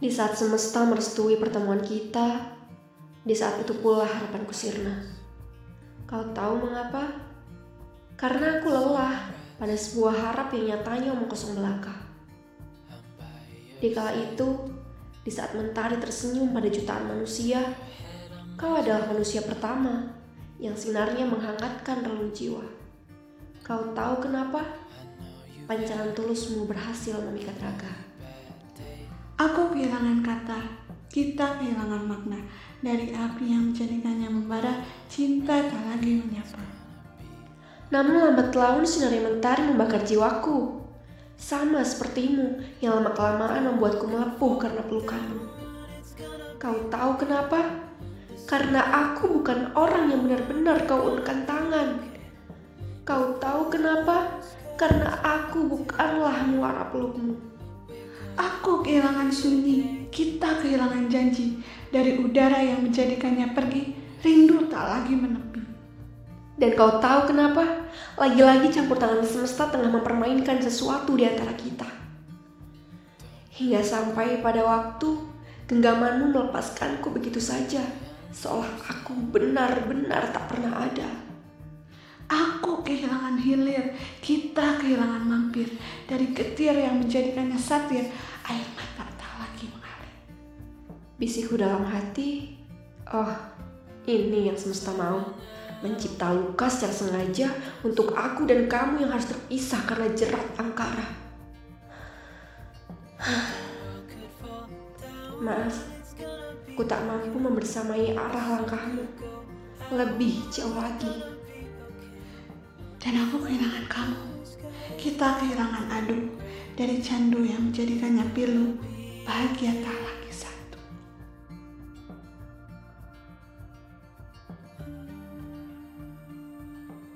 Di saat semesta merestui pertemuan kita, di saat itu pula harapanku sirna. Kau tahu mengapa? Karena aku lelah pada sebuah harap yang nyatanya omong kosong belaka. Di kala itu, di saat mentari tersenyum pada jutaan manusia, kau adalah manusia pertama yang sinarnya menghangatkan relung jiwa. Kau tahu kenapa? Pancaran tulusmu berhasil memikat raga. Aku kehilangan kata, kita kehilangan makna dari api yang menjadikannya membara, cinta tak lagi menyapa. Namun lambat laun sinar mentari membakar jiwaku. Sama sepertimu yang lama-kelamaan membuatku melepuh karena pelukanmu. Kau tahu kenapa? Karena aku bukan orang yang benar-benar kau ulurkan tangan. Kau tahu kenapa? Karena aku bukanlah muara pelukmu. Aku kehilangan sunyi, kita kehilangan janji dari udara yang menjadikannya pergi, rindu tak lagi menepi. Dan kau tahu kenapa? Lagi-lagi campur tangan semesta tengah mempermainkan sesuatu di antara kita. Hingga sampai pada waktu genggamanmu melepaskanku begitu saja, seolah aku benar-benar tak pernah ada. Kita kehilangan mampir dari getir yang menjadikannya satir, air mata tak lagi mengalir. Bisikku dalam hati, oh ini yang semesta mau, mencipta luka secara sengaja untuk aku dan kamu yang harus terpisah karena jerat angkara. Maaf, aku tak mampu membersamai arah langkahmu lebih jauh lagi dan aku kehilangan kamu. Kita kehilangan adu dari candu yang menjadikannya pilu, bahagia tak